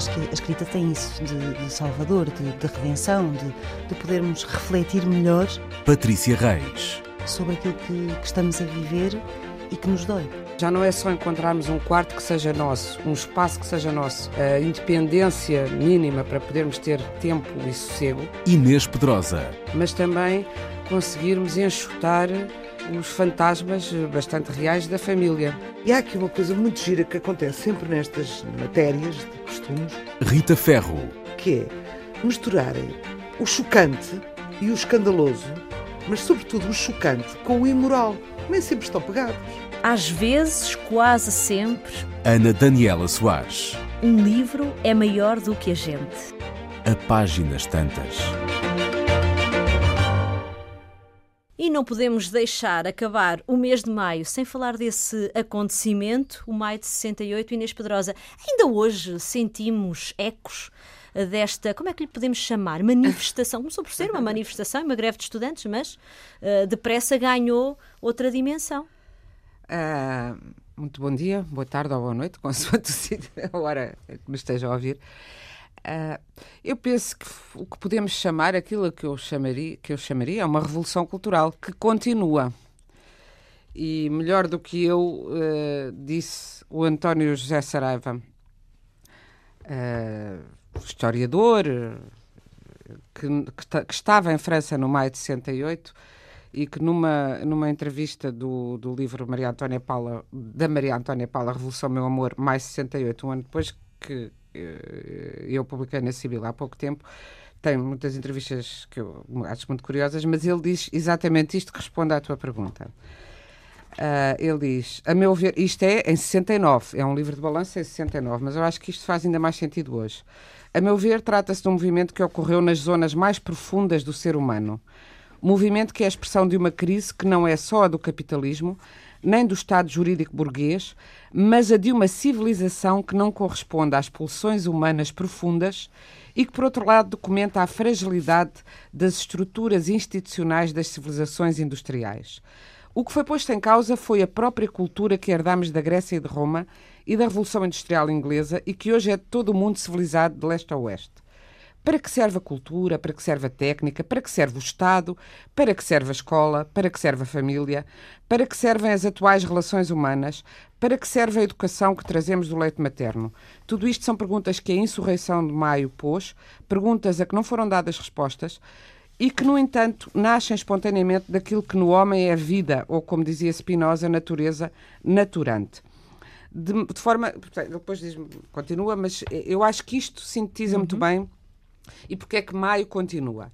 acho que a escrita tem isso, de, de salvador, de, de redenção, de, de, podermos refletir melhor. Patrícia Reis. Sobre aquilo que, que estamos a viver e que nos dói. Já não é só encontrarmos um quarto que seja nosso, um espaço que seja nosso, a independência mínima para podermos ter tempo e sossego. Inês Pedrosa. Mas também conseguirmos enxutar os fantasmas bastante reais da família. E há aqui uma coisa muito gira que acontece sempre nestas matérias de costumes. Rita Ferro. Que é misturarem o chocante e o escandaloso, mas sobretudo o chocante com o imoral. Nem sempre estão pegados. Às vezes, quase sempre. Ana Daniela Soares. Um livro é maior do que a gente. A páginas tantas. E não podemos deixar acabar o mês de maio sem falar desse acontecimento, o maio de 68, Inês Pedrosa. Ainda hoje sentimos ecos desta, como é que lhe podemos chamar? Manifestação. Começou por ser uma manifestação, uma greve de estudantes, mas uh, depressa ganhou outra dimensão. Uh, muito bom dia, boa tarde ou boa noite, consoante a hora que me esteja a ouvir. Uh, eu penso que o que podemos chamar, aquilo que eu chamaria, que eu chamaria é uma revolução cultural que continua. E melhor do que eu, uh, disse o António José Saraiva, uh, historiador, que, que, que, estava em França no maio de 68 e que numa, numa entrevista do, do livro Maria Antónia Paula, da Maria Antónia Paula, Revolução Meu Amor, mais 68, um ano depois que eu publiquei na Sibila há pouco tempo, tem muitas entrevistas que eu acho muito curiosas, mas ele diz exatamente isto que responde à tua pergunta. Uh, ele diz, a meu ver, isto é em 69, é um livro de balanço em 69, mas eu acho que isto faz ainda mais sentido hoje. A meu ver, trata-se de um movimento que ocorreu nas zonas mais profundas do ser humano. Um movimento que é a expressão de uma crise que não é só a do capitalismo, nem do Estado jurídico burguês, mas a de uma civilização que não corresponde às pulsões humanas profundas e que, por outro lado, documenta a fragilidade das estruturas institucionais das civilizações industriais. O que foi posto em causa foi a própria cultura que herdamos da Grécia e de Roma e da Revolução Industrial Inglesa e que hoje é de todo o mundo civilizado de leste a oeste. Para que serve a cultura? Para que serve a técnica? Para que serve o Estado? Para que serve a escola? Para que serve a família? Para que servem as atuais relações humanas? Para que serve a educação que trazemos do leite materno? Tudo isto são perguntas que a insurreição de maio pôs, perguntas a que não foram dadas respostas e que, no entanto, nascem espontaneamente daquilo que no homem é vida, ou, como dizia Spinoza, natureza naturante. De, de forma. Depois diz continua, mas eu acho que isto sintetiza uhum. muito bem e porquê é que maio continua?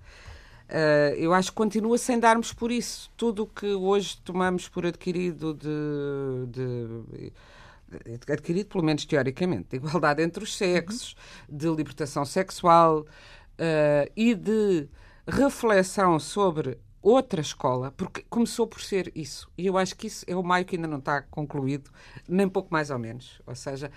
Uh, eu acho que continua sem darmos por isso. Tudo o que hoje tomamos por adquirido de, de, adquirido, pelo menos teoricamente, de igualdade entre os sexos, uhum. de libertação sexual uh, e de reflexão sobre outra escola, porque começou por ser isso. E eu acho que isso é o maio que ainda não está concluído, nem pouco mais ou menos. Ou seja,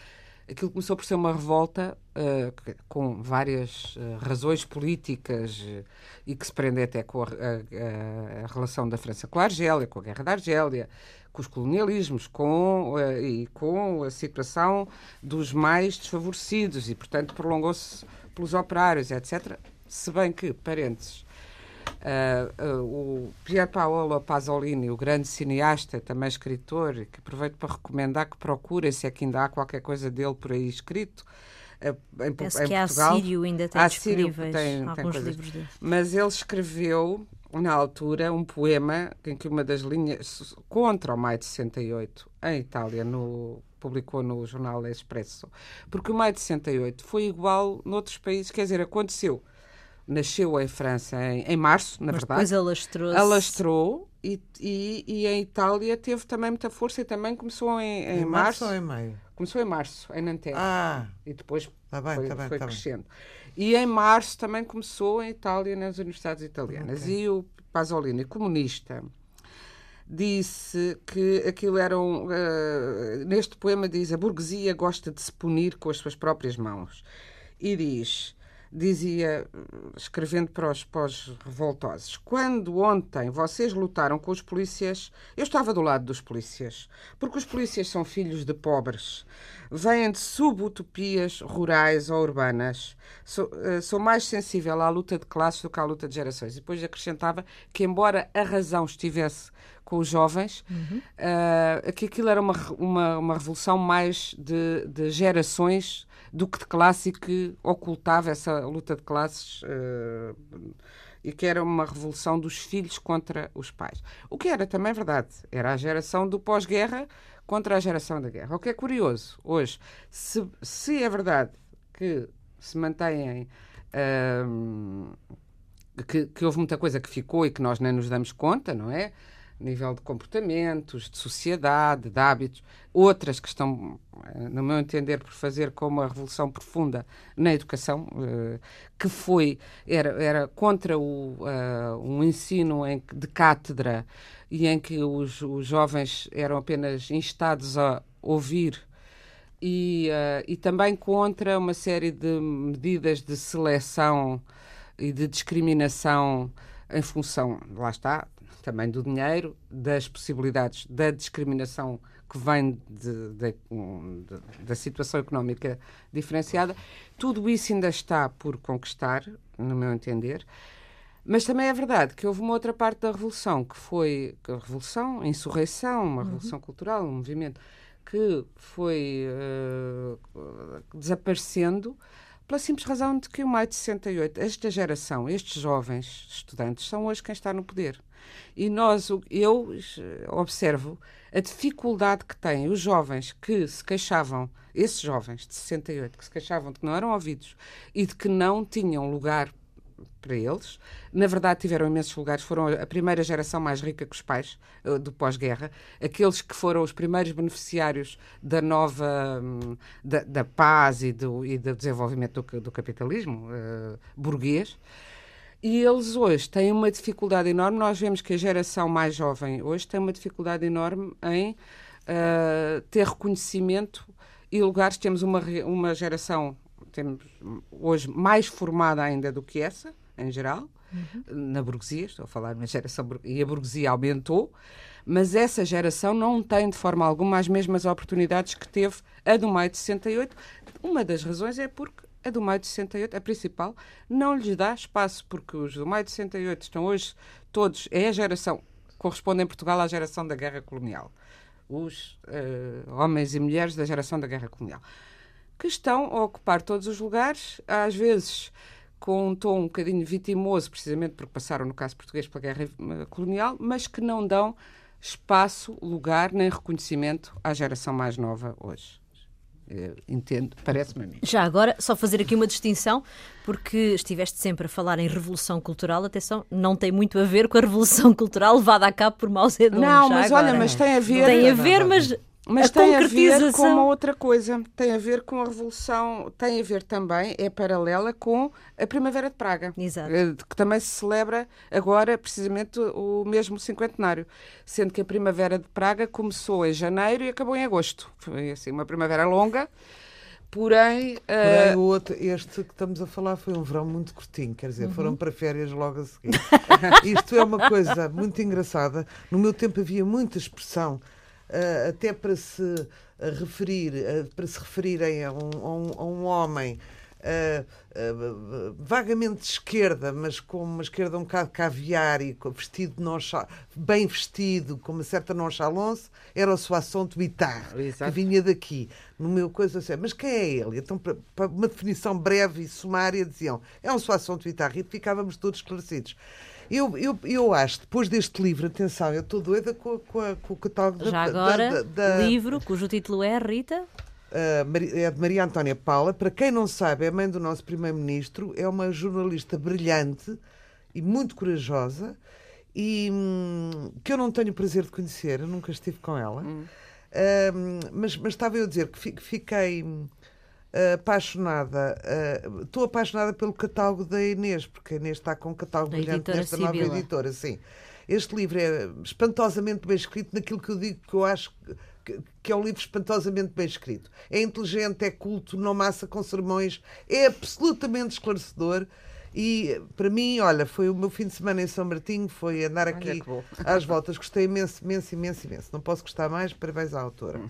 aquilo começou por ser uma revolta uh, com várias uh, razões políticas uh, e que se prende até com a, a, a, relação da França com a Argélia, com a Guerra da Argélia, com os colonialismos com, e com a situação dos mais desfavorecidos e, portanto, prolongou-se pelos operários, etc. Se bem que, parênteses, Uh, uh, o Pier Paolo Pasolini, o grande cineasta, também escritor, que aproveito para recomendar que procurem se é que ainda há qualquer coisa dele por aí escrito. Uh, em, Penso em que Portugal. a Sírio ainda tem a Sírio tem, alguns tem livros dele. Mas ele escreveu, na altura, um poema em que uma das linhas contra o maio de 68, em Itália, no, publicou no jornal Expresso, porque o maio de 68 foi igual noutros países, quer dizer, aconteceu nasceu em França em, em março, na Mas verdade. Depois alastrou Alastrou e, e, e, em Itália teve também muita força e também começou em, em, em março. março ou em maio? Começou em março, em Nanterre. Ah, e depois tá bem, foi, tá bem, foi tá crescendo. Bem. E em março também começou em Itália, nas universidades italianas. Okay. E o Pasolini, comunista, disse que aquilo era um. Uh, neste poema diz: a burguesia gosta de se punir com as suas próprias mãos. E diz dizia, escrevendo para os pós-revoltosos: Quando ontem vocês lutaram com os polícias, eu estava do lado dos polícias, porque os polícias são filhos de pobres, vêm de subutopias rurais ou urbanas. Sou, uh, sou mais sensível à luta de classes do que à luta de gerações. E depois acrescentava que, embora a razão estivesse com os jovens, uhum. uh, que aquilo era uma, uma, uma revolução mais de, de gerações do que de classe e que ocultava essa luta de classes uh, e que era uma revolução dos filhos contra os pais. O que era também verdade, era a geração do pós-guerra contra a geração da guerra. O que é curioso hoje, se, se é verdade que se mantêm. Uh, que, que houve muita coisa que ficou e que nós nem nos damos conta, não é? Nível de comportamentos, de sociedade, de hábitos, outras que estão, eh, no meu entender, por fazer com uma revolução profunda na educação, eh, que foi, era, era contra o, uh, um ensino em, de cátedra e em que os, os jovens eram apenas instados a ouvir e, uh, e também contra uma série de medidas de seleção e de discriminação em função, lá está, também do dinheiro, das possibilidades da discriminação que vem de, de, de, da situação económica diferenciada. Tudo isso ainda está por conquistar, no meu entender. Mas também é verdade que houve uma outra parte da revolução, que foi a revolução, a insurreição, uma uhum. revolução cultural, um movimento que foi uh, desaparecendo pela simples razão de que o maio de 68, esta geração, estes jovens estudantes, são hoje quem está no poder. E nós, eu observo a dificuldade que têm os jovens que se queixavam, esses jovens de 68, que se queixavam de que não eram ouvidos e de que não tinham lugar para eles. Na verdade, tiveram imensos lugares. Foram a primeira geração mais rica que os pais eh, do pós-guerra. Aqueles que foram os primeiros beneficiários da nova hum, da, da paz e do, e do desenvolvimento do, do capitalismo uh, burguês. E eles hoje têm uma dificuldade enorme. Nós vemos que a geração mais jovem hoje tem uma dificuldade enorme em uh, ter reconhecimento e lugares. Temos uma, uma geração temos hoje mais formada ainda do que essa, em geral, uhum. na burguesia, estou a falar na geração, e a burguesia aumentou, mas essa geração não tem de forma alguma as mesmas oportunidades que teve a do maio de 68. Uma das razões é porque a do maio de 68, a principal, não lhes dá espaço, porque os do maio de 68 estão hoje todos, é a geração, corresponde em Portugal à geração da guerra colonial. Os uh, homens e mulheres da geração da guerra colonial. Que estão a ocupar todos os lugares, às vezes com um tom um bocadinho vitimoso, precisamente porque passaram, no caso português, pela guerra eh, colonial, mas que não dão espaço, lugar nem reconhecimento à geração mais nova hoje. Eu entendo, parece-me a mim. Já agora, só fazer aqui uma distinção, porque estiveste sempre a falar em revolução cultural, atenção, não tem muito a ver com a revolução cultural levada a cabo por Mao Zedong. Não, mas agora. olha, mas tem a ver. Tem a ver, mas mas a tem a ver com uma outra coisa, tem a ver com a Revolução, tem a ver também, é paralela com a Primavera de Praga, Exato. Eh, que também se celebra agora precisamente o mesmo cinquentenário, sendo que a Primavera de Praga começou em janeiro e acabou em agosto. Foi assim, uma primavera longa. Porém, uh... Porém o outro, este que estamos a falar foi um verão muito curtinho, quer dizer, uhum. foram para férias logo a seguir. Isto é uma coisa muito engraçada. No meu tempo havia muita expressão até para se uh, referir, uh, para se referirem a um, a um, a um homem vagamente de esquerda, mas com uma esquerda um bocado caviar e vestido bem vestido, com uma certa nonchalance, era o Soisson de Bitar, que vinha daqui. No meu coisa assim, mas quem é ele? Então, para, uma definição breve e sumária, diziam, é um Soisson de Bitar, e ficávamos todos esclarecidos. Eu, eu, eu acho, depois deste livro, atenção, eu estou doida com, com, a, com o catálogo Já da, agora, da, da, livro cujo título é Rita? Uh, é de Maria Antónia Paula. Para quem não sabe, é mãe do nosso primeiro-ministro, é uma jornalista brilhante e muito corajosa e hum, que eu não tenho o prazer de conhecer, eu nunca estive com ela. Hum. Uh, mas, mas estava eu a dizer que fiquei apaixonada, uh, estou apaixonada pelo catálogo da Inês, porque a Inês está com um catálogo brilhante nesta nova editora, sim. Este livro é espantosamente bem escrito naquilo que eu digo que eu acho que, que, é um livro espantosamente bem escrito. É inteligente, é culto, não massa com sermões, é absolutamente esclarecedor. E para mim, olha, foi o meu fim de semana em São Martinho, foi andar aqui às voltas. Gostei imenso, imenso, imenso, imenso. Não posso gostar mais, parabéns à autora.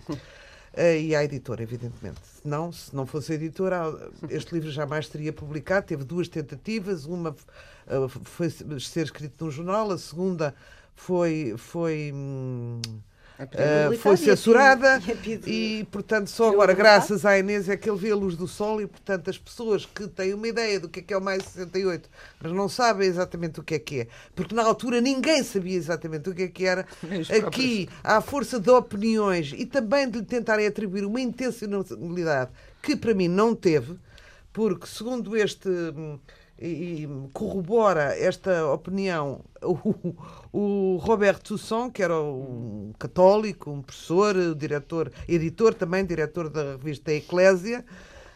E à editora, evidentemente. Não, se não fosse editora, este livro jamais teria publicado. Teve duas tentativas. Uma uh, foi ser escrito num jornal, a segunda foi. foi hum, Uh, foi censurada e, portanto, só agora, graças à Inês, é que ele vê a luz do sol e, portanto, as pessoas que têm uma ideia do que é que é o mais 68, mas não sabem exatamente o que é que é, porque na altura ninguém sabia exatamente o que é que era, aqui, à força de opiniões e também de lhe tentarem atribuir uma intencionalidade que para mim não teve, porque, segundo este hum, e corrobora esta opinião o, o Robert Toussaint, que era um católico, um professor, diretor, editor também, diretor da revista Eclésia,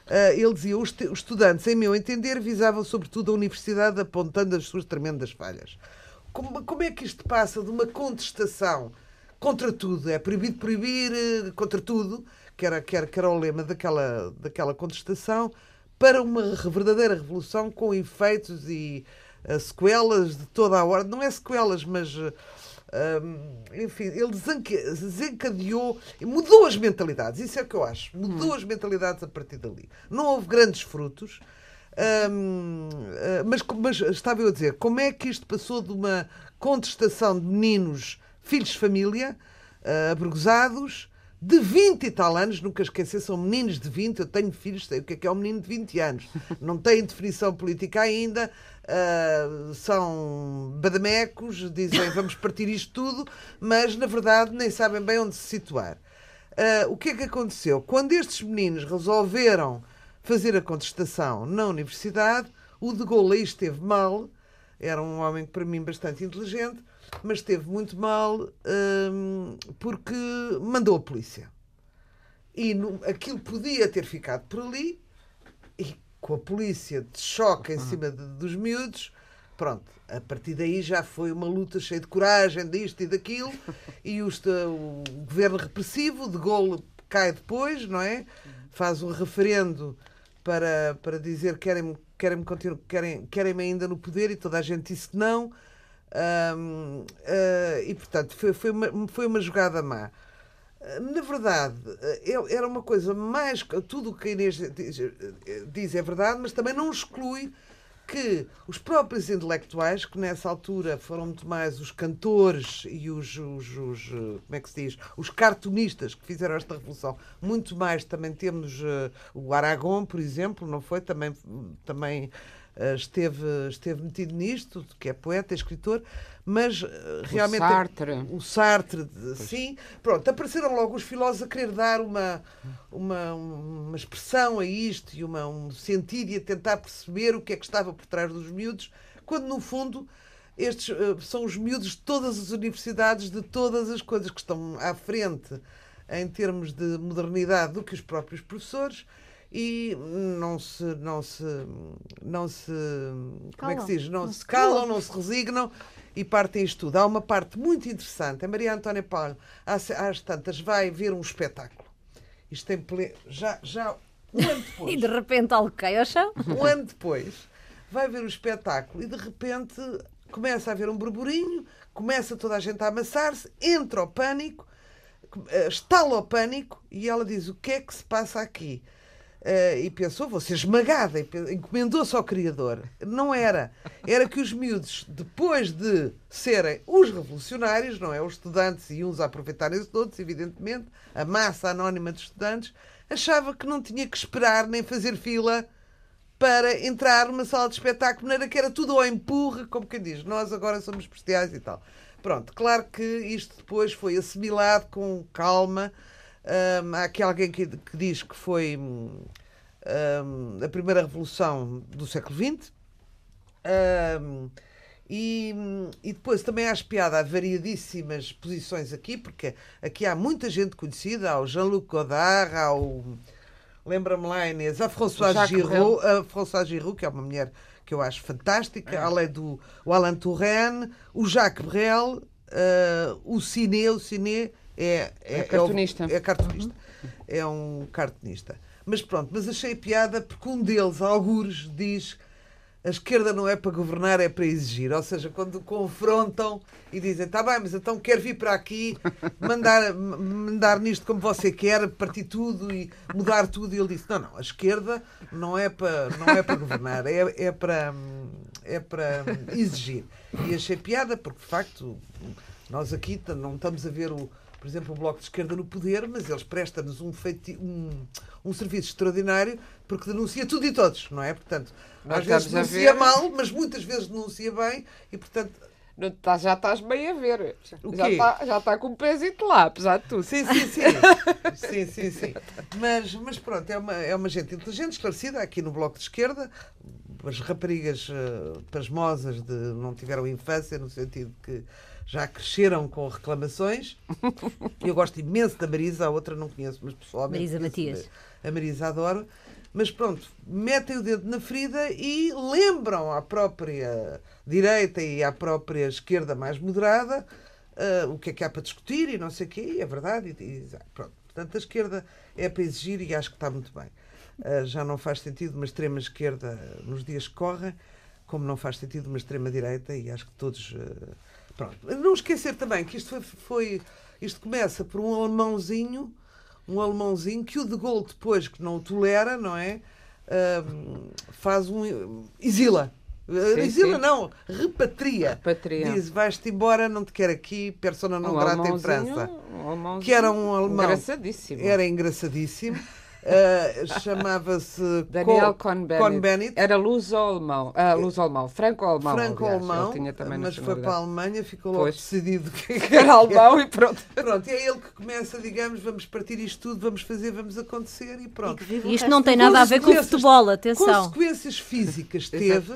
Uh, ele dizia os, os estudantes, em meu entender, visavam sobretudo a universidade apontando as suas tremendas falhas. Como, como é que isto passa de uma contestação contra tudo, é proibido proibir eh, contra tudo, que era, que era, que era o lema daquela, daquela contestação, para uma verdadeira revolução com efeitos e uh, sequelas de toda a ordem. Não é sequelas, mas. Uh, enfim, ele desencadeou, mudou as mentalidades, isso é o que eu acho. Mudou hum. as mentalidades a partir dali. Não houve grandes frutos, um, uh, mas, mas estava eu a dizer, como é que isto passou de uma contestação de meninos, filhos de família, uh, de 20 e tal anos, nunca esquecer, são meninos de 20, eu tenho filhos, sei o que é, que é um menino de 20 anos. Não têm definição política ainda, uh, são badamecos, dizem vamos partir isto tudo, mas na verdade nem sabem bem onde se situar. Uh, o que é que aconteceu? Quando estes meninos resolveram fazer a contestação na universidade, o de Gaulle esteve mal, era um homem para mim bastante inteligente, mas esteve muito mal hum, porque mandou a polícia. E no, aquilo podia ter ficado por ali, e com a polícia de choque em cima de, dos miúdos, pronto, a partir daí já foi uma luta cheia de coragem, disto e daquilo, e o, o governo repressivo, de Gaulle cai depois, não é? Faz um referendo para, para dizer que querem-me querem, querem, querem ainda no poder e toda a gente disse não. Ah, e, portanto, foi, foi, uma, foi uma jogada má. Na verdade, era uma coisa mais. Tudo o que a Inês diz, diz é verdade, mas também não exclui que os próprios intelectuais, que nessa altura foram muito mais os cantores e os, os, os, como é que se diz, os cartunistas que fizeram esta revolução, muito mais também temos uh, o Aragon, por exemplo, não foi? Também, também esteve, esteve metido nisto, que é poeta, escritor, mas uh, realmente... O Sartre. O Sartre, sim. Pronto, apareceram logo os filósofos a querer dar uma, uma, uma expressão a isto e uma, um sentido e a tentar perceber o que é que estava por trás dos miúdos, quando no fundo estes uh, são os miúdos de todas as universidades, de todas as coisas que estão à frente em termos de modernidade do que os próprios professores e não se não se não se como é que se diz não, não se calam, calam, não se resignam e partem isto tudo. Há uma parte muito interessante. A Maria Antónia Paulo, às, tantas, vai ver um espetáculo. Isto tem ple... já, já um ano depois. e de repente algo cai ao chão. Um ano depois, vai ver o espetáculo e de repente começa a haver um burburinho, começa toda a gente a amassar-se, entra o pânico, eh, estala o pânico e ela diz: O que é que se passa aqui? Uh, e pensou, vou ser esmagada, encomendou-se ao Criador. Não era. Era que os miúdos, depois de serem os revolucionários, não é? Os estudantes e uns a aproveitarem-se de outros, evidentemente, a massa anónima de estudantes, achava que não tinha que esperar nem fazer fila para entrar numa sala de espetáculo, maneira que era tudo ao empurre, como quem diz, nós agora somos especiais e tal. Pronto, claro que isto depois foi assimilado com calma um, há aqui alguém que, que diz que foi um, a primeira revolução do século XX. Um, e, e, depois também há espiada, há variadíssimas posições aqui, porque aqui há muita gente conhecida, há o Jean-Luc Godard, há o. Lembra-me lá, Inês, a Françoise Giroud, a Françoise Giroud, que é uma mulher que eu acho fantástica, é. além do o Alain Touraine, o Jacques Brel, uh, o Ciné, o Ciné é, é, é cartunista. É, é cartunista. Uhum. É um cartunista. Mas pronto, mas achei piada porque um deles, algures, diz a esquerda não é para governar, é para exigir. Ou seja, quando confrontam e dizem, está bem, mas então quer vir para aqui, mandar, mandar nisto como você quer, partir tudo e mudar tudo. E ele disse, não, não, a esquerda não é para, não é para governar, é, é, para, é para exigir. E achei piada, porque de facto nós aqui não estamos a ver o, por exemplo, o Bloco de Esquerda no poder, mas eles prestam-nos um, um, um serviço extraordinário porque denuncia tudo e todos, não é? Portanto, às vezes denuncia mal, mas muitas vezes denuncia bem e, portanto, não, tá, já estás bem a ver. O já está já tá com o pezito lá, apesar de tudo. Sim, sim, sim. sim, sim, sim. Mas, mas pronto, é uma, é uma gente inteligente, esclarecida, aqui no Bloco de Esquerda. As raparigas uh, pasmosas de não tiveram infância, no sentido que já cresceram com reclamações. Eu gosto imenso da Marisa, a outra não conheço, mas pessoalmente. Marisa Matias. A Marisa adoro. Mas pronto, metem o dedo na ferida e lembram à própria direita e à própria esquerda mais moderada uh, o que é que há para discutir e não sei o quê, e é verdade. E, e, pronto. Portanto, a esquerda é para exigir e acho que está muito bem. Uh, já não faz sentido uma extrema esquerda nos dias que correm, como não faz sentido uma extrema direita, e acho que todos. Uh, Pronto. Não esquecer também que isto foi, foi, isto começa por um alemãozinho, um alemãozinho que o de Gaulle depois que não o tolera, não é? Uh, faz um exila. Sim, exila sim. não, repatria. repatria. Diz, vais-te embora, não te quero aqui, persona não um grata em França. Um que era um alemão. Engraçadíssimo. Era engraçadíssimo. Uh, Chamava-se Daniel Cohn-Bendit. Era luso-alemão. Uh, luso-alemão. Franco-alemão. Franco-alemão. Mas foi para a Alemanha, ficou logo pois. decidido que era alemão e pronto. Pronto, e é ele que começa, digamos, vamos partir isto tudo, vamos fazer, vamos acontecer e pronto. E Isto não tem nada a ver com futebol, atenção. Consequências físicas teve,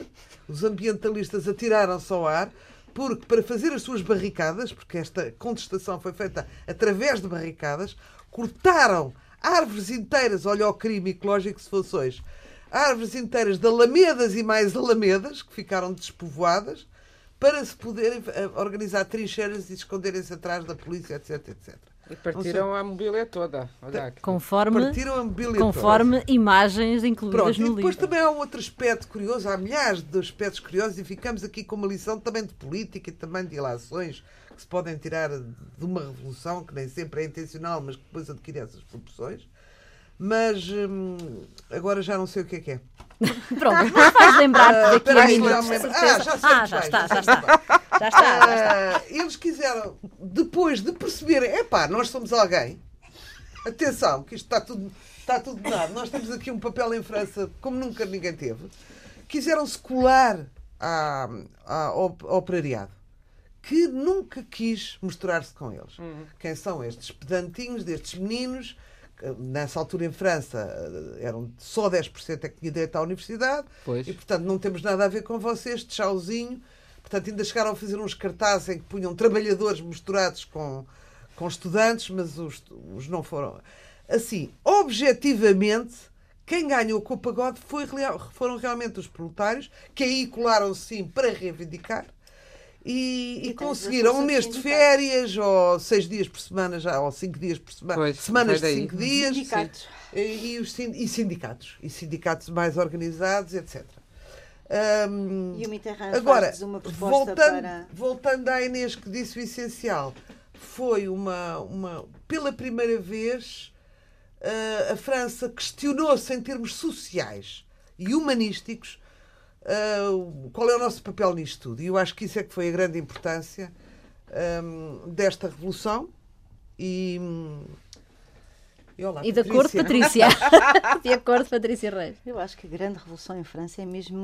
os ambientalistas atiraram-se ao ar, porque para fazer as suas barricadas, porque esta contestação foi feita através de barricadas, cortaram árvores inteiras, olha o crime ecológico se fosse hoje, árvores inteiras de alamedas e mais alamedas, que ficaram despovoadas, para se poderem eh, organizar trincheiras e esconderem-se atrás da polícia, etc, etc. E partiram a mobília toda. Olha aqui. Conforme, partiram a mobília conforme toda. imagens incluídas Pronto, no livro. E depois também há um outro aspecto curioso, há milhares de aspectos curiosos e ficamos aqui com uma lição também de política e também de ilações que se podem tirar de uma revolução, que nem sempre é intencional, mas que depois adquire essas proporções. Mas hum, agora já não sei o que é que é. Pronto, não faz lembrar-te daqui a minutos. Ah, já, sei ah, já, está, já, está, já está. Já está. Eles quiseram, depois de perceberem, epá, nós somos alguém. Atenção, que isto está tudo, está tudo nada. Nós temos aqui um papel em França como nunca ninguém teve. Quiseram-se colar à, à, ao operariado que nunca quis misturar-se com eles. Uhum. Quem são estes pedantinhos destes meninos? Nessa altura em França eh, eram só 10% é que tinha direito à universidade pois. e, portanto, não temos nada a ver com vocês, tchauzinho. Portanto, ainda chegaram a fazer uns cartazes em que punham trabalhadores misturados com, com estudantes, mas os, os não foram. Assim, objetivamente, quem ganhou com o pagode foi, foram realmente os proletários, que aí colaram sim para reivindicar e, e, e conseguiram um mês de férias, ou seis dias por semana, já, ou cinco dias por semana, pois, semanas de cinco dias. Sindicatos. E, e, os, e sindicatos. E sindicatos mais organizados, etc. Um, e o Mitterrand agora, uma proposta voltando, para... voltando à Inês que disse o essencial, foi uma, uma pela primeira vez uh, a França questionou-se em termos sociais e humanísticos uh, qual é o nosso papel nisto tudo. E eu acho que isso é que foi a grande importância um, desta revolução. E, e, olá, e de acordo, Patrícia. de acordo, Patrícia Reis. Eu acho que a grande revolução em França é mesmo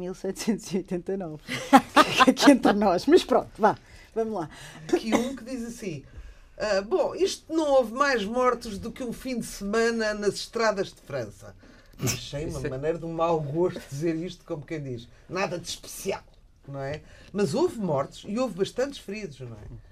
1789. Aqui entre nós. Mas pronto, vá, vamos lá. Aqui um que diz assim. Uh, bom, isto não houve mais mortos do que um fim de semana nas estradas de França. Achei uma é- maneira de um mau gosto dizer isto, como quem diz. Nada de especial, não é? Mas houve mortes e houve bastantes feridos, não é?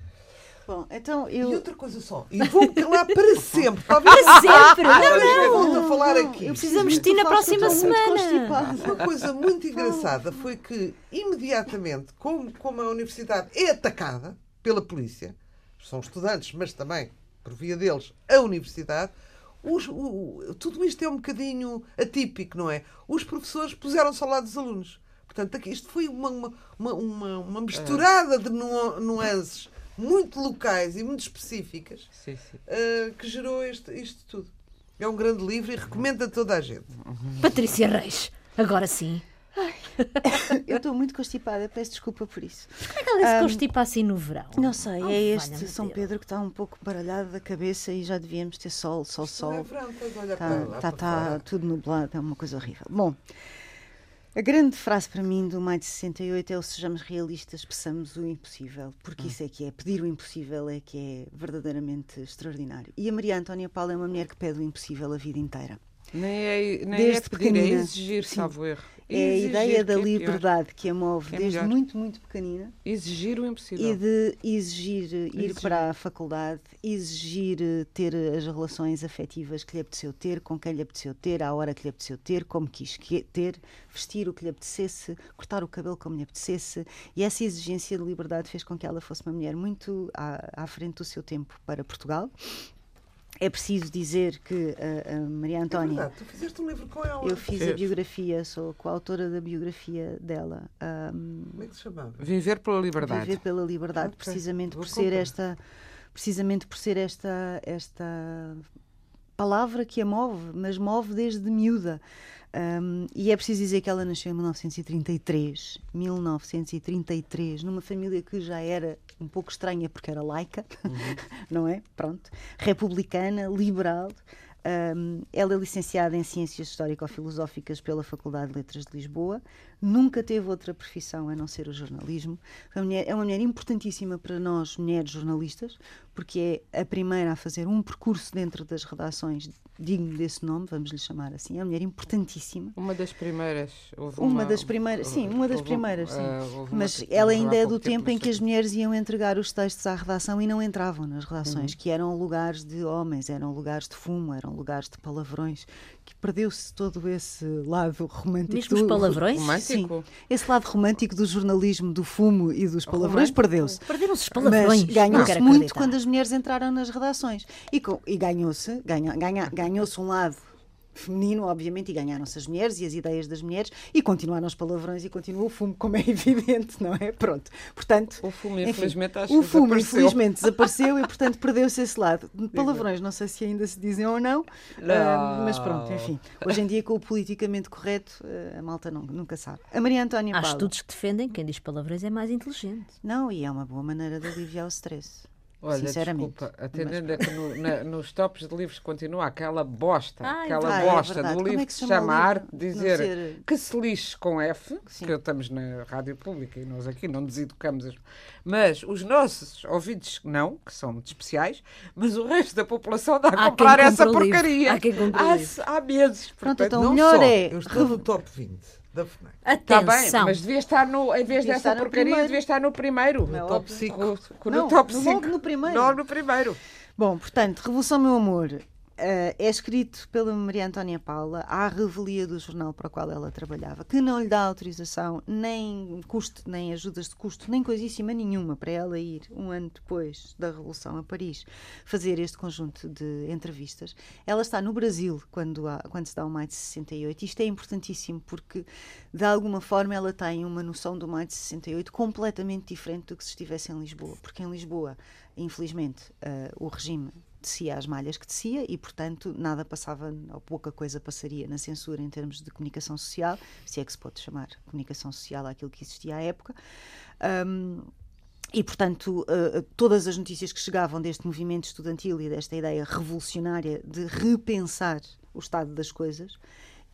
Bom, então eu... E outra coisa só, e vou calar para sempre. Para sempre! Não, não, não, a falar aqui. Precisamos de ti na próxima semana. Uma coisa muito engraçada foi que, imediatamente, como, como a universidade é atacada pela polícia, são estudantes, mas também por via deles, a universidade, os, o, tudo isto é um bocadinho atípico, não é? Os professores puseram-se ao lado dos alunos. Portanto, aqui, isto foi uma, uma, uma, uma misturada de nuances muito locais e muito específicas sim, sim. Uh, que gerou este, isto tudo. É um grande livro e recomendo a toda a gente. Patrícia Reis, agora sim. eu estou muito constipada, peço desculpa por isso. Como é que ela se um, constipa assim no verão? Não sei, oh, é este São Pedro que está um pouco baralhado da cabeça e já devíamos ter sol, sol, sol. É verão, está, está tudo nublado, é uma coisa horrível. Bom, a grande frase para mim do Maio de 68 é o sejamos realistas, peçamos o impossível, porque hum. isso é que é, pedir o impossível é que é verdadeiramente extraordinário. E a Maria Antónia Paula é uma mulher que pede o impossível a vida inteira. Nem é, nem Desde é pedir, é exigir, salvo erro. É a ideia da é liberdade que a move é desde muito, muito pequenina. Exigir o impossível. E de exigir, exigir, ir para a faculdade, exigir ter as relações afetivas que lhe apeteceu ter, com quem lhe apeteceu ter, à hora que lhe apeteceu ter, como quis ter, vestir o que lhe apetecesse, cortar o cabelo como lhe apetecesse. E essa exigência de liberdade fez com que ela fosse uma mulher muito à, à frente do seu tempo para Portugal é preciso dizer que a, a Maria Antónia. É verdade, tu fizeste um livro com ela. Eu fiz a biografia, sou coautora da biografia dela. Um, Como é que se chamava? Viver pela Liberdade. Viver pela Liberdade, okay. precisamente Vou por ser esta. Precisamente por ser esta, esta palavra que a move, mas move desde miúda. Um, e é preciso dizer que ela nasceu em 1933, 1933, numa família que já era um pouco estranha porque era laica, uhum. não é? Pronto. Republicana, liberal. Um, ela é licenciada em Ciências Histórico-Filosóficas pela Faculdade de Letras de Lisboa nunca teve outra profissão a não ser o jornalismo. É uma mulher, é uma mulher importantíssima para nós, mulheres jornalistas, porque é a primeira a fazer um percurso dentro das redações digno desse nome, vamos lhe chamar assim. É uma mulher importantíssima. Uma das primeiras. Uma, uma, das primeiras, sim, uma das primeiras, sim. Uh, Mas ela ainda é do tempo, tempo em que as mulheres iam entregar os textos à redação e não entravam nas redações, uhum. que eram lugares de homens, eram lugares de fumo, eram lugares de palavrões, que perdeu-se todo esse lado romântico. Mesmo os palavrões? Sim, esse lado romântico do jornalismo, do fumo e dos palavrões perdeu-se. Perderam-se os palavrões. Mas ganhou-se muito acreditar. quando as mulheres entraram nas redações. E, e ganhou-se ganha, ganha, ganhou-se um lado feminino, obviamente, e ganharam-se as mulheres e as ideias das mulheres, e continuaram os palavrões e continua o fumo, como é evidente, não é? Pronto. Portanto, o fumo, enfim, infelizmente, acho o fumo, desapareceu. infelizmente, desapareceu e, portanto, perdeu-se esse lado. Palavrões, não sei se ainda se dizem ou não, não. Uh, mas pronto, enfim. Hoje em dia, com o politicamente correto, uh, a malta não, nunca sabe. A Maria Antónia Há estudos que defendem que quem diz palavrões é mais inteligente. Não, e é uma boa maneira de aliviar o stress. Olha, sinceramente. desculpa, atendendo mas... a que no, na, nos tops de livros continua aquela bosta, Ai, aquela é bosta é do livro é que, se chama Arte, dizer ser... que se lixe com F, Sim. que estamos na rádio pública e nós aqui não deseducamos, as... mas os nossos ouvidos não, que são muito especiais, mas o resto da população dá a comprar essa porcaria. Há, quem há, há meses. Pronto, Portanto, então o melhor só, é. Eu estou no top 20 da FNAC. Está bem, mas devia estar no, em vez devia dessa porcaria, devia estar no primeiro. No top 5. No, no, top 5. Logo no primeiro. Logo no primeiro. Bom, portanto, Revolução Meu Amor Uh, é escrito pela Maria Antónia Paula à revelia do jornal para o qual ela trabalhava, que não lhe dá autorização, nem custo, nem ajudas de custo, nem coisíssima nenhuma para ela ir, um ano depois da Revolução a Paris, fazer este conjunto de entrevistas. Ela está no Brasil quando, há, quando se dá o maio de 68. Isto é importantíssimo porque, de alguma forma, ela tem uma noção do maio de 68 completamente diferente do que se estivesse em Lisboa, porque em Lisboa, infelizmente, uh, o regime descia as malhas que descia e, portanto, nada passava, ou pouca coisa passaria na censura em termos de comunicação social, se é que se pode chamar comunicação social aquilo que existia à época. Um, e, portanto, uh, todas as notícias que chegavam deste movimento estudantil e desta ideia revolucionária de repensar o estado das coisas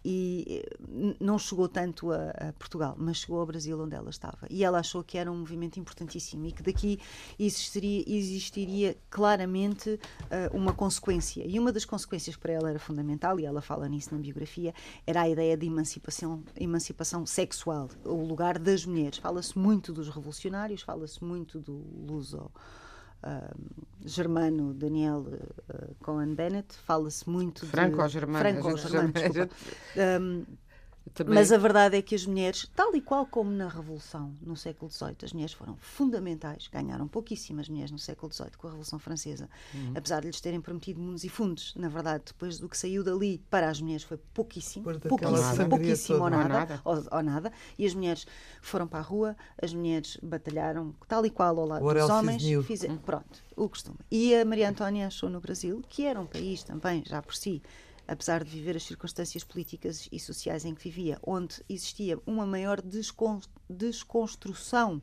e eh, não chegou tanto a, a, Portugal, mas chegou ao Brasil onde ela estava. E ela achou que era um movimento importantíssimo e que daqui existiria, existiria claramente uh, uma consequência. E uma das consequências para ela era fundamental, e ela fala nisso na biografia, era a ideia de emancipação, emancipação sexual, o lugar das mulheres. Fala-se muito dos revolucionários, fala-se muito do luso germano Daniel uh, Cohen Bennett, fala-se muito Franco de... Germano. Franco-germano, Um, Também... Mas a verdade é que as mulheres, tal e qual como na Revolução no século XVIII, as mulheres foram fundamentais. Ganharam pouquíssimas mulheres no século XVIII com a Revolução Francesa, uhum. apesar de lhes terem prometido mundos e fundos. Na verdade, depois do que saiu dali para as mulheres foi pouquíssimo, pouquíssimo, pouquíssimo ou nada, ou nada. Ou, ou nada. E as mulheres foram para a rua, as mulheres batalharam tal e qual ao lado dos homens. Fizeram, pronto, o costume. E a Maria Antônia achou no Brasil, que era um país também, já por si, apesar de viver as circunstâncias políticas e sociais em que vivia, onde existia uma maior descon desconstrução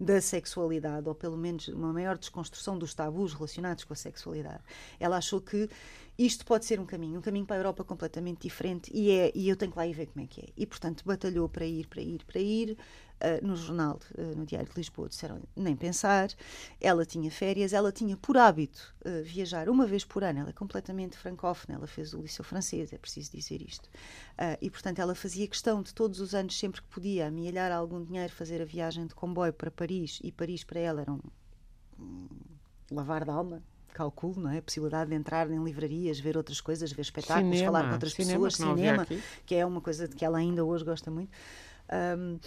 da sexualidade, ou pelo menos uma maior desconstrução dos tabus relacionados com a sexualidade. Ela achou que isto pode ser um caminho, um caminho para a Europa completamente diferente e, é, e eu tenho que lá ir ver como é que é. E, portanto, batalhou para ir, para ir, para ir. Uh, no jornal, uh, no Diário de Lisboa, disseram nem pensar. Ela tinha férias, ela tinha por hábito uh, viajar uma vez por ano. Ela é completamente francófona, ela fez o liceu francês, é preciso dizer isto. e, portanto, ela fazia questão de todos os anos, sempre que podia, amealhar algum dinheiro, fazer a viagem de comboio para Paris. E Paris para ela era um, um lavar de alma, calculo, não é? A possibilidade de entrar em livrarias, ver outras coisas, ver espetáculos, cinema, falar com outras cinema, pessoas, que cinema, que é uma coisa de que ela ainda hoje gosta muito. Um,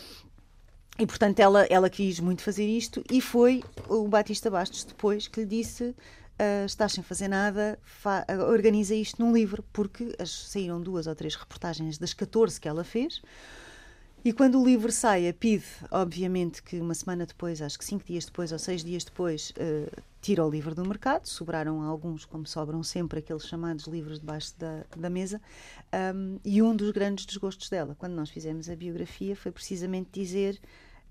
e portanto ela, ela quis muito fazer isto e foi o Batista Bastos depois que lhe disse uh, estás sem fazer nada, organiza isto num livro, porque as, saíram duas ou três reportagens das 14 que ela fez. E quando o livro sai, a PID, obviamente que uma semana depois, acho que cinco dias depois ou seis dias depois, uh, tira o livro do mercado. Sobraram alguns, como sobram sempre, aqueles chamados livros debaixo da, da mesa. Um, e um dos grandes desgostos dela, quando nós fizemos a biografia, foi precisamente dizer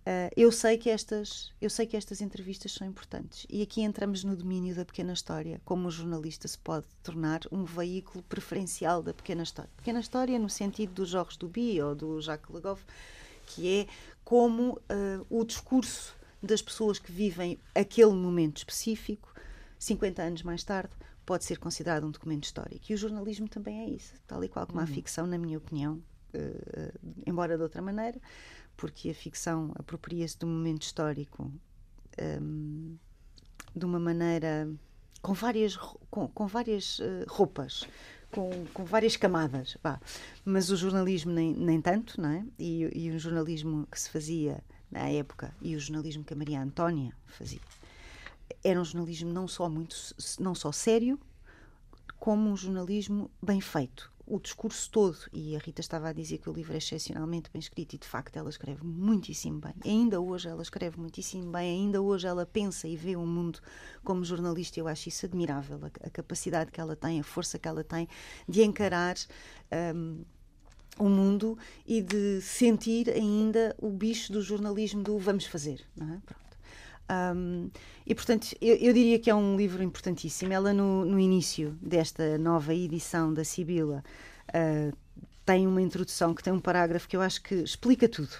Uh, eu sei que estas eu sei que estas entrevistas são importantes. E aqui entramos no domínio da pequena história como o jornalista se pode tornar um veículo preferencial da pequena história. Pequena história no sentido dos Jorge Duby ou do Jacques Le Goff que é como uh, o discurso das pessoas que vivem aquele momento específico 50 anos mais tarde pode ser considerado um documento histórico. E o jornalismo também é isso tal e qual como uhum. a ficção na minha opinião uh, embora de outra maneira porque a ficção apropria-se um momento histórico um, de uma maneira com várias, com, com várias uh, roupas, com, com várias camadas. Bah. Mas o jornalismo nem, nem tanto, não é? E, e o jornalismo que se fazia na época e o jornalismo que a Maria Antónia fazia era um jornalismo não só muito não só sério como um jornalismo bem feito o discurso todo, e a Rita estava a dizer que o livro é excepcionalmente bem escrito, e de facto ela escreve muitíssimo bem. Ainda hoje ela escreve muitíssimo bem, ainda hoje ela pensa e vê o mundo como jornalista, eu acho isso admirável, a, a capacidade que ela tem, a força que ela tem de encarar. Um, o mundo e de sentir ainda o bicho do jornalismo do vamos fazer, não é? Pronto. Um, e portanto, eu, eu, diria que é um livro importantíssimo. Ela, no, no início desta nova edição da Sibila, uh, tem uma introdução que tem um parágrafo que eu acho que explica tudo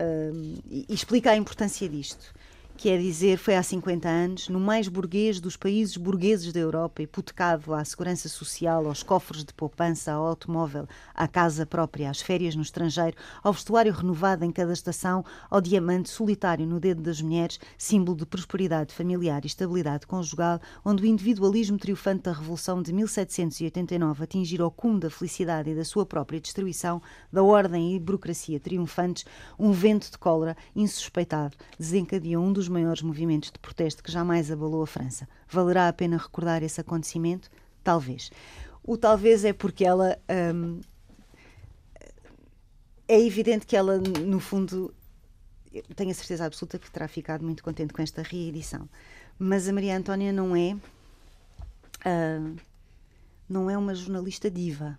uh, e, e explica a importância disto que é dizer, foi há 50 anos, no mais burguês dos países burgueses da Europa, hipotecado à segurança social, aos cofres de poupança, ao automóvel, à casa própria, às férias no estrangeiro, ao vestuário renovado em cada estação, ao diamante solitário no dedo das mulheres, símbolo de prosperidade familiar e estabilidade conjugal, onde o individualismo triunfante da Revolução de 1789 atingira o cume da felicidade e da sua própria destruição, da ordem e burocracia triunfantes, um vento de cólera insuspeitado desencadeou um dos dos maiores movimentos de protesto que jamais abalou a França. Valerá a pena recordar esse acontecimento? Talvez. O talvez é porque ela. Hum, é evidente que ela, no fundo, tenho a certeza absoluta que terá ficado muito contente com esta reedição. Mas a Maria Antónia não é. Uh, não é uma jornalista diva.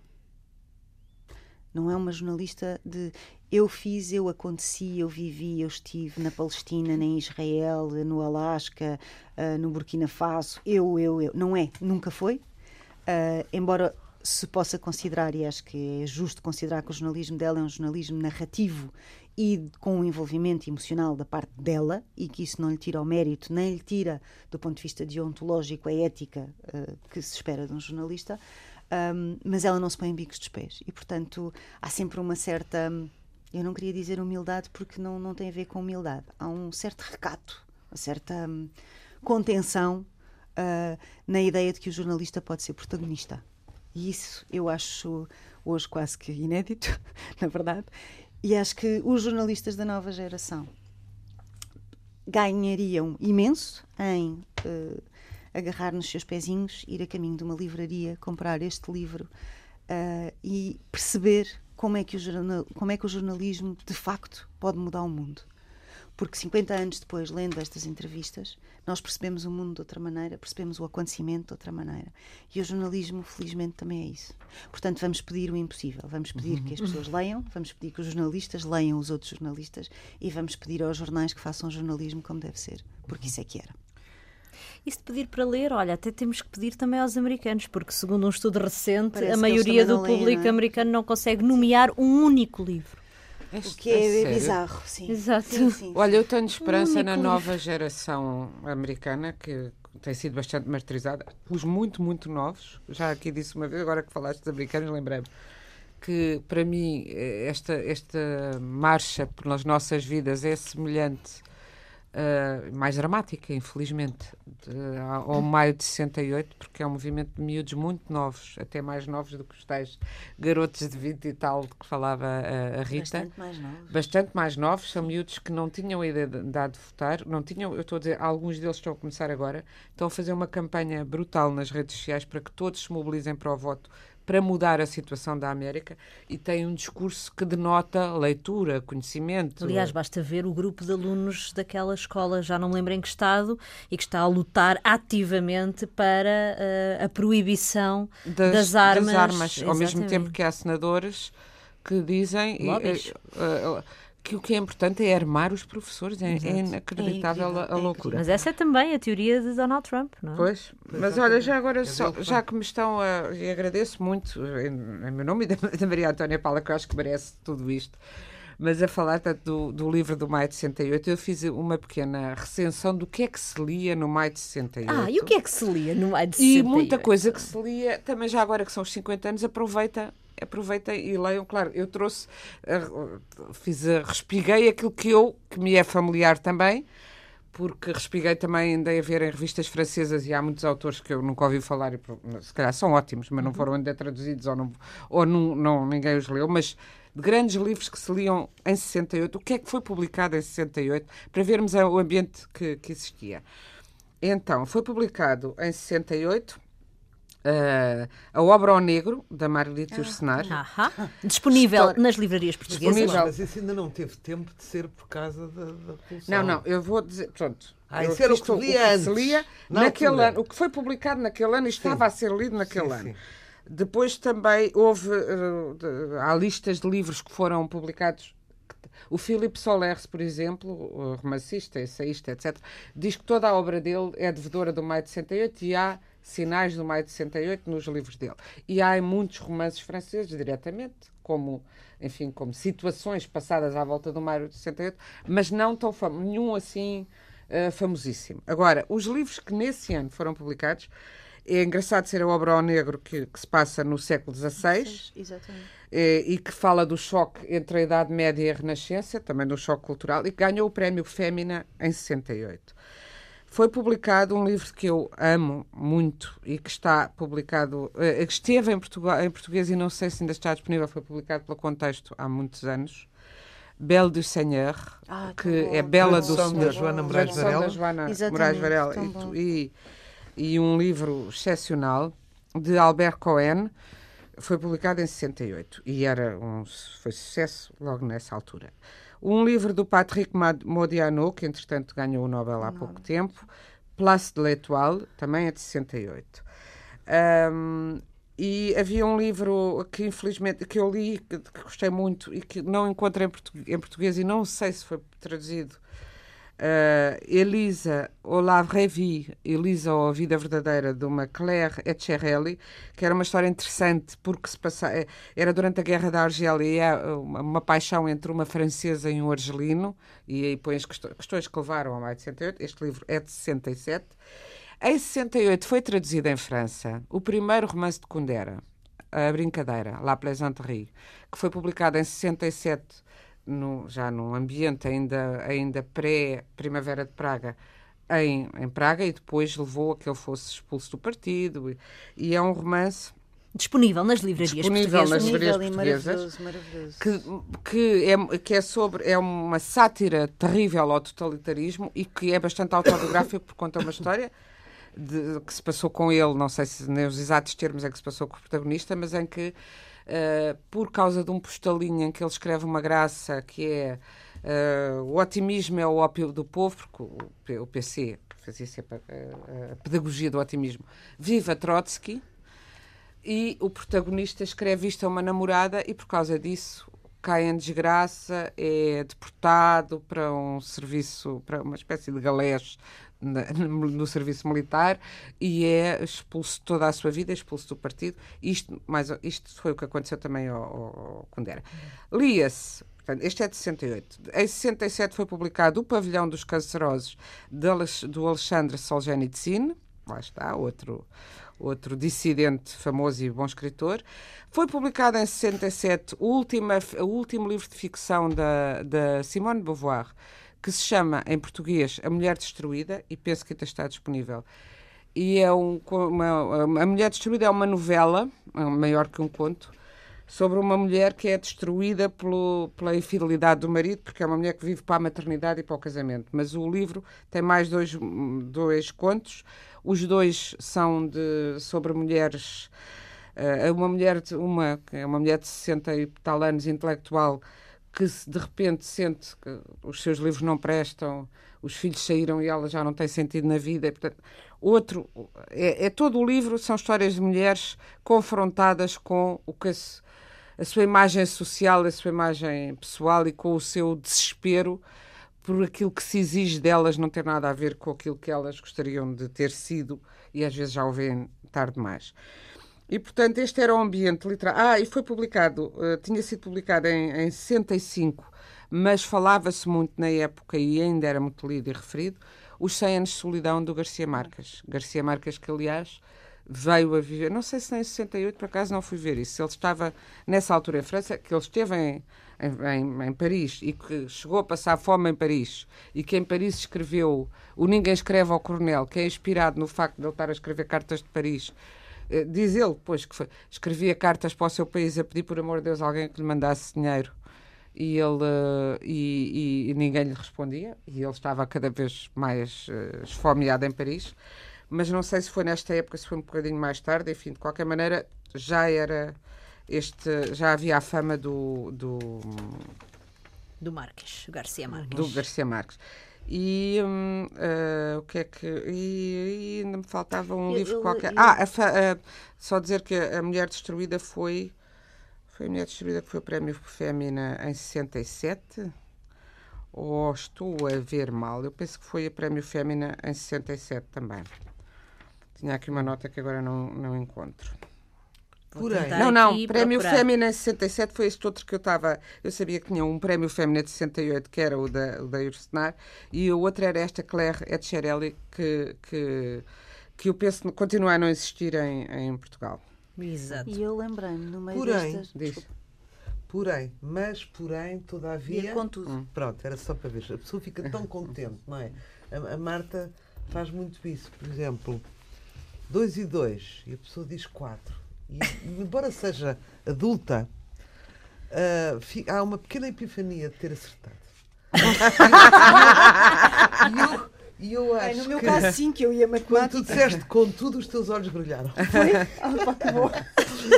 Não é uma jornalista de eu fiz, eu aconteci, eu vivi, eu estive na Palestina, em Israel, no Alasca, uh, no Burkina Faso. Eu, eu, eu. Não é, nunca foi. Uh, embora se possa considerar, e acho que é justo considerar que o jornalismo dela é um jornalismo narrativo e com um envolvimento emocional da parte dela, e que isso não lhe tira o mérito, nem lhe tira, do ponto de vista deontológico, a ética uh, que se espera de um jornalista um, mas ela não se põe em bicos dos pés. E, portanto, há sempre uma certa. Eu não queria dizer humildade porque não, não tem a ver com humildade. Há um certo recato, uma certa um, contenção uh, na ideia de que o jornalista pode ser protagonista. E isso eu acho hoje quase que inédito, na verdade. E acho que os jornalistas da nova geração ganhariam imenso em uh, agarrar nos seus pezinhos, ir a caminho de uma livraria, comprar este livro uh, e perceber como é, que o jornal, como é que o jornalismo de facto pode mudar o mundo. Porque 50 anos depois, lendo estas entrevistas, nós percebemos o mundo de outra maneira, percebemos o acontecimento de outra maneira. E o jornalismo, felizmente, também é isso. Portanto, vamos pedir o impossível. Vamos pedir que as uhum. pessoas leiam, vamos pedir que os jornalistas leiam os outros jornalistas e vamos pedir aos jornais que façam jornalismo como deve ser. Porque isso é que era. E se pedir para ler, olha, até temos que pedir também aos americanos, porque segundo um estudo recente, Parece a maioria do público leem, é? americano não consegue nomear um único livro. O que é, é bizarro, sim. Exato. Sim, sim. Olha, eu tenho esperança um na nova geração americana, que tem sido bastante martirizada. Os muito, muito novos, já aqui disse uma vez, agora que falaste dos americanos, lembrei-me que para mim esta, esta marcha pelas nossas vidas é semelhante Uh, mais dramática, infelizmente, de, ao maio de 68, porque é um movimento de miúdos muito novos, até mais novos do que os tais garotos de 20 e tal de que falava a, a Rita. Bastante mais novos. Bastante mais novos, são miúdos que não tinham a ideia de, de votar, não tinham, eu estou a dizer, alguns deles estão a começar agora, estão a fazer uma campanha brutal nas redes sociais para que todos se mobilizem para o voto para mudar a situação da América e tem um discurso que denota leitura, conhecimento. Aliás, basta ver o grupo de alunos daquela escola, já não me lembro em que estado, e que está a lutar ativamente para uh, a proibição das, das armas. Das armas ao mesmo tempo que há senadores que dizem. Uh, uh, que o que é importante é armar os professores. É, é inacreditável é a, a, loucura. Mas essa é também a teoria de Donald Trump, não é? Pois, mas olha, já agora, só, já que me estão a. E agradeço muito, em, em meu nome e da, da Maria Antónia Paula, que eu acho que merece tudo isto mas a falar tanto do, do, livro do Maio de 68, eu fiz uma pequena recensão do que é que se lia no Maio de 68. Ah, e o que é que se lia no Maio de 68? E muita coisa que se lia, também já agora que são os 50 anos, aproveita aproveitem e leiam. Claro, eu trouxe, fiz a, respiguei aquilo que eu, que me é familiar também, porque respiguei também, andei a ver em revistas francesas e há muitos autores que eu nunca ouvi falar, e se calhar são ótimos, mas não uhum. foram ainda traduzidos ou, não, ou não, não, ninguém os leu, mas de grandes livros que se liam em 68, o que é que foi publicado em 68, para vermos o ambiente que, que existia. Então, foi publicado em 68 Uh, a obra ao negro, da Margarita ah. Disponível História... nas livrarias portuguesas. Disponível. Mas isso ainda não teve tempo de ser por causa da, da Não, não, eu vou dizer, pronto. Ah, isso era o que, lia o que lia naquele ano, o que foi publicado naquele ano e estava a ser lido naquele sim, ano. Sim. Depois também houve, uh, de, há listas de livros que foram publicados o Philippe Solers, por exemplo, romancista, ensaísta, etc., diz que toda a obra dele é devedora do Maio de 68 e há sinais do Maio de 68 nos livros dele. E há muitos romances franceses, diretamente, como, enfim, como situações passadas à volta do Maio de 68, mas não tão famoso, nenhum assim uh, famosíssimo. Agora, os livros que nesse ano foram publicados, é engraçado ser a obra ao negro que, que se passa no século XVI. Eh, e que fala do choque entre a Idade Média e a Renascença, também do choque cultural, e que ganhou o prémio Fémina em 68. Foi publicado um livro que eu amo muito e que está publicado, uh, esteve em, Portugal, em português e não sei se ainda está disponível, foi publicado pelo Contexto há muitos anos. Belle du Seigneur, ah, que bom. é Bela do Senhor. da Joana Moraes Varela. Da Joana Moraes Varela e, e, um livro excepcional de Albert Cohen, foi publicado em 68 e era um, foi sucesso logo nessa altura. Um livro do Patrick Modiano, que entretanto ganhou o Nobel há pouco tempo, Place de l'Étoile, também é de 68. Um, e havia um livro que infelizmente que eu li, que, que gostei muito e que não encontro em, português, em português e não sei se foi traduzido Uh, Elisa, ou La Vraie Vie, Elisa ou a Vida Verdadeira, de uma Claire Etcherelli, que era uma história interessante porque se passa, eh, era durante a Guerra da Argélia e uma, uma paixão entre uma francesa e um argelino, e aí põe as questões que levaram ao maio de 68. Este livro é de 67. Em 68 foi traduzido em França o primeiro romance de Kundera, A Brincadeira, La Plaisanterie, que foi publicado em 67 no, já num ambiente ainda, ainda pré-Primavera de Praga, em, em Praga, e depois levou a que ele fosse expulso do partido. E, e é um romance Disponível nas livrarias Disponível portuguesas. nas livrarias portuguesas. maravilhoso, maravilhoso. que, que, é, que é sobre é uma sátira terrível ao totalitarismo e que é bastante autobiográfico porque conta uma história de, que se passou com ele, não sei se nem os exatos termos é que se passou com o protagonista, mas em que uh, por causa de um postalinho em que ele escreve uma graça que é uh, o otimismo é o ópio do povo, porque o, PC fazia sempre a, a pedagogia do otimismo, viva Trotsky! E o protagonista escreve isto a uma namorada e por causa disso cai em desgraça, é deportado para um serviço, para uma espécie de galés no serviço militar e é expulso toda a sua vida, é expulso do partido. Isto, mas isto foi o que aconteceu também ao, ao Kundera. Lia-se este é de 68. Em 67 foi publicado O Pavilhão dos Cancerosos, do Alexandre Solzhenitsyn. Lá está, outro, outro dissidente famoso e bom escritor. Foi publicado em 67 o, última, o último livro de ficção da, da Simone Beauvoir, que se chama, em português, A Mulher Destruída, e penso que ainda está disponível. E é um, uma, A Mulher Destruída é uma novela, maior que um conto, sobre uma mulher que é destruída pelo, pela infidelidade do marido, porque é uma mulher que vive para a maternidade e para o casamento. Mas o livro tem mais dois, dois contos. Os dois são de, sobre mulheres. Uma mulher, uma, é uma mulher de 60 e tal anos, intelectual, que de repente sente que os seus livros não prestam, os filhos saíram e ela já não tem sentido na vida. E, portanto, outro é, é, todo o livro são histórias de mulheres confrontadas com o que se, a sua imagem social, a sua imagem pessoal e com o seu desespero por aquilo que se exige delas não ter nada a ver com aquilo que elas gostariam de ter sido e às vezes já o veem tarde demais. E, portanto, este era o ambiente literário. Ah, e foi publicado, uh, tinha sido publicado em, em 65, mas falava-se muito na época e ainda era muito lido e referido, Os 100 Anos de Solidão do Garcia Marques. Garcia Marques, que aliás veio a viver, não sei se em 68, por acaso não fui ver isso, ele estava nessa altura em França, que ele esteve em, em, em, Paris e que chegou a passar fome em Paris e que em Paris escreveu o Ninguém Escreve ao Coronel, que é inspirado no facto de ele estar a escrever cartas de Paris. Eh, diz ele, pois, que foi, escrevia cartas para o seu país a pedir, por amor de Deus, alguém que lhe mandasse dinheiro. E ele uh, e, e, e, ninguém lhe respondia. E ele estava cada vez mais uh, esfomeado em Paris. Mas não sei se foi nesta época se foi um bocadinho mais tarde. Enfim de qualquer maneira já era este já havia a fama do do, do Marques Garcia Marques. Do Garcia Marques e hum, uh, o que é que e, e, ainda me faltava um eu, livro eu, qualquer. eu, ah a, a, só dizer que a mulher destruída foi foi a mulher destruída que foi o prémio Fémina em 67 ou estou a ver mal? Eu penso que foi a prémio Fémina em 67 também. Tinha aqui uma nota que agora não, não encontro por aí. Não, não, Prémio Fémina em 67 foi este outro que eu estava. Eu sabia que tinha um Prémio Fémina de 68, que era o da, o da Ursenar, e o outro era esta Claire Etcherelli, que, que, que eu penso continua a não existir em, em Portugal. Exato. E eu lembrei-me no meio porém, destas... Diz. Porém, mas porém, todavia. E contudo. Hum. Pronto, era só para ver. A pessoa fica tão contente, não é? A, a Marta faz muito isso. Por exemplo, 2 e 2, e a pessoa diz 4 e, embora seja adulta, uh, há uma pequena epifania de ter acertado. e eu, eu acho é, no meu que, caso, sim, que eu ia matemática. Quando tu disseste contudo, os teus olhos brilharam. Foi? Ah, pá, que bom.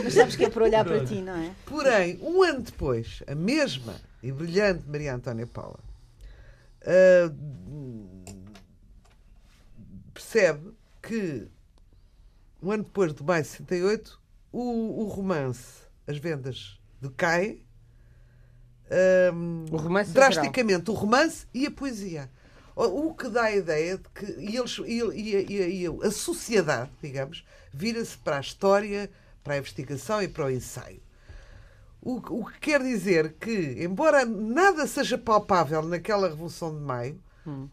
Mas sabes que é para olhar para ti, não é? Porém, um ano depois, a mesma e brilhante Maria Antónia Paula uh, percebe que um ano depois de maio de 68 o, o romance, as vendas decaem. Um, o romance drasticamente o romance e a poesia. O, o que dá a ideia de que e eles, e, e, e a sociedade, digamos, vira-se para a história, para a investigação e para o ensaio. O, o que quer dizer que, embora nada seja palpável naquela Revolução de Maio, hum.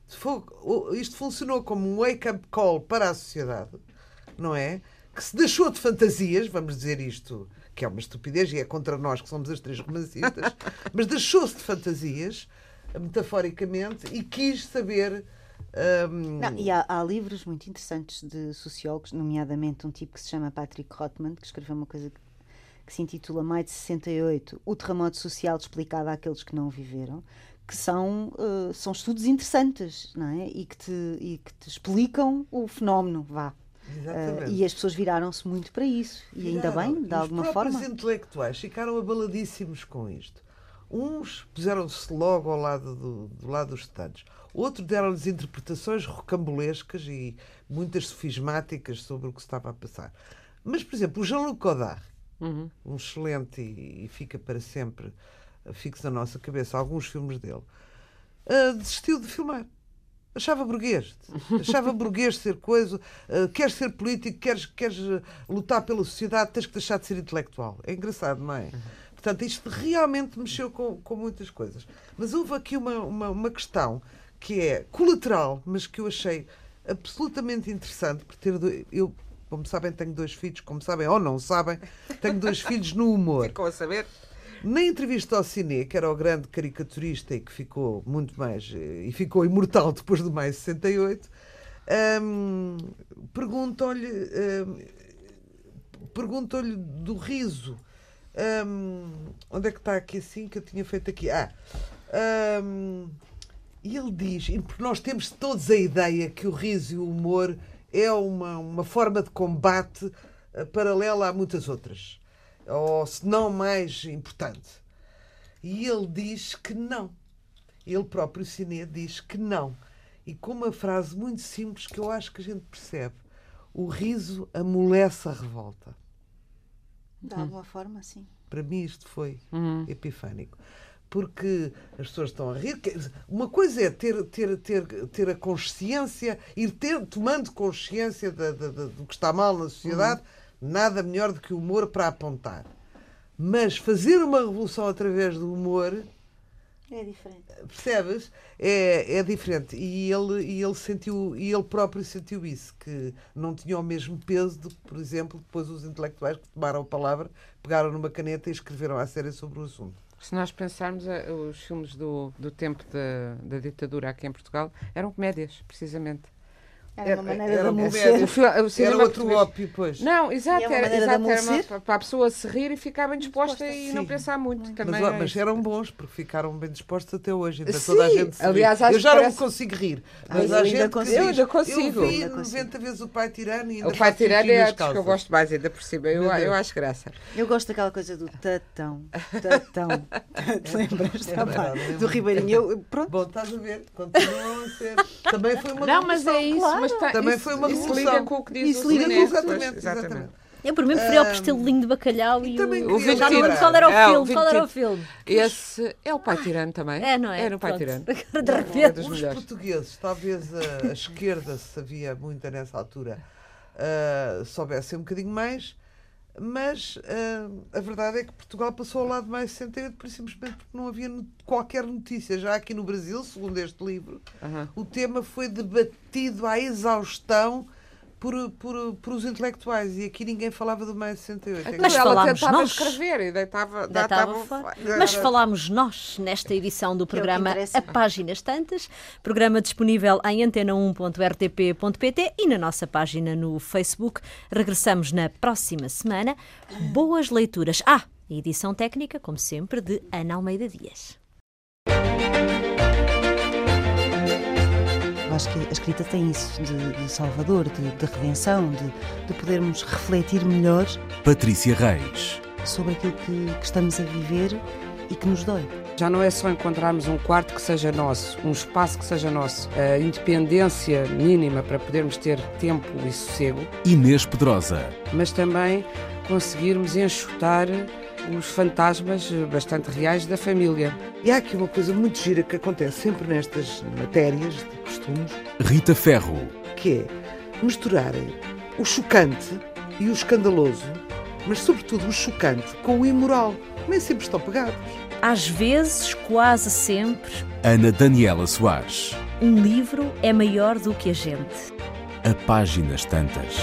isto funcionou como um wake-up call para a sociedade, não é? Que se deixou de fantasias, vamos dizer isto, que é uma estupidez e é contra nós que somos as três romancistas, mas deixou-se de fantasias, metaforicamente, e quis saber Um... Não, e há, há, livros muito interessantes de sociólogos, nomeadamente um tipo que se chama Patrick Rothman, que escreveu uma coisa que, que se intitula Maio de 68, O Terremoto Social Explicado àqueles que não o viveram, que são, uh, são estudos interessantes não é? e, que te, e que te explicam o fenómeno, vá. Uh, e as pessoas viraram-se muito para isso. E ainda bem, de alguma forma. Os intelectuais ficaram abaladíssimos com isto. Uns puseram-se logo ao lado do, do lado dos estudantes. Outros deram-lhes interpretações rocambolescas e muitas sofismáticas sobre o que se estava a passar. Mas, por exemplo, o Jean-Luc Godard, uhum. um excelente e, e, fica para sempre fixo na nossa cabeça alguns filmes dele, uh, desistiu de filmar. Achava burguês. Achava burguês ser coisa. Uh, queres ser político, queres, queres lutar pela sociedade, tens que deixar de ser intelectual. É engraçado, não é? Portanto, isto realmente mexeu com, com muitas coisas. Mas houve aqui uma, uma, uma questão que é colateral, mas que eu achei absolutamente interessante, por ter eu, como sabem, tenho dois filhos, como sabem ou não sabem, tenho dois filhos no humor. Ficou a saber? Na entrevista ao Cine, que era o grande caricaturista e que ficou muito mais e ficou imortal depois do mais 68, um, perguntam-lhe um, perguntam-lhe do riso um, onde é que está aqui assim que eu tinha feito aqui? Ah, um, e ele diz, porque nós temos todos a ideia que o riso e o humor é uma, uma forma de combate uh, paralela a muitas outras, ou se não mais importante. E ele diz que não. Ele próprio, Cine, diz que não. E com uma frase muito simples que eu acho que a gente percebe: o riso amolece a revolta. De alguma forma, sim. Para mim isto foi uhum. epifânico. Porque as pessoas estão a rir. Uma coisa é ter, ter, ter, ter a consciência, ir ter, tomando consciência de, de, de, do que está mal na sociedade, uhum. Nada melhor do que o humor para apontar. Mas fazer uma revolução através do humor é diferente. Percebes? É, é diferente. E ele, e ele sentiu, e ele próprio sentiu isso, que não tinha o mesmo peso do que, por exemplo, depois os intelectuais que tomaram a palavra, pegaram numa caneta e escreveram a série sobre o assunto. Se nós pensarmos, eh, os filmes do, do tempo da, da ditadura aqui em Portugal eram comédias, precisamente. Era uma maneira era, de amolecer. O, era outro ópio, pois. Não, exato, era, exato, era uma, para a pessoa se rir e ficar bem disposta, disposta e sim. não pensar muito. Também mas, mas eram bons, porque ficaram bem dispostos até hoje. Ainda toda a gente se aliás, Eu já parece... não consigo rir. Mas a gente consigo. Eu ainda consigo. Eu vi 90 vezes o pai tirano e ainda O pai tirano é que eu gosto mais, ainda por cima. Eu, eu acho graça. Eu gosto daquela coisa do tatão. Tatão. Te lembras? É do Ribeirinho. Pronto. Bom, estás a ver? Continuam a ser. Também foi uma Não, mas é isso. Também foi uma uma Isso liga com o que diz Isso o liga com exatamente, exatamente. Eu, por mim, preferia um, o costelinho de bacalhau e, e o. o já não lembro qual era o é, filme. Qual era o filme? Esse é o Pai Tirano também. É, não é? Era o Pai Tirano. De repente. Os portugueses, talvez a, a esquerda, se havia muita nessa altura, uh, soubessem um bocadinho mais, mas uh, a verdade é que Portugal passou ao lado mais 68 simplesmente porque não havia qualquer notícia. Já aqui no Brasil, segundo este livro, o tema foi debatido à exaustão por, por, por os intelectuais e aqui ninguém falava do mais 68. Então, mas ela falámos nós. escrever e deitava, deitava, deitava Mas falámos nós nesta edição do programa A Páginas Tantas, programa disponível em antena1.rtp.pt e na nossa página no Facebook. Regressamos na próxima semana. Boas leituras. Ah, edição técnica, como sempre, de Ana Almeida Dias. Acho que a escrita tem isso de, de salvador, de, de redenção, de, de, podermos refletir melhor. Patrícia Reis. Sobre aquilo que, que estamos a viver e que nos dói. Já não é só encontrarmos um quarto que seja nosso, um espaço que seja nosso, a independência mínima para podermos ter tempo e sossego. Inês Pedrosa. Mas também conseguirmos enxutar os fantasmas bastante reais da família. E há aqui uma coisa muito gira que acontece sempre nestas matérias de costumes. Rita Ferro. Que é misturarem o chocante e o escandaloso, mas sobretudo o chocante com o imoral. Nem sempre estão pegados. Às vezes, quase sempre. Ana Daniela Soares. Um livro é maior do que a gente. A páginas tantas.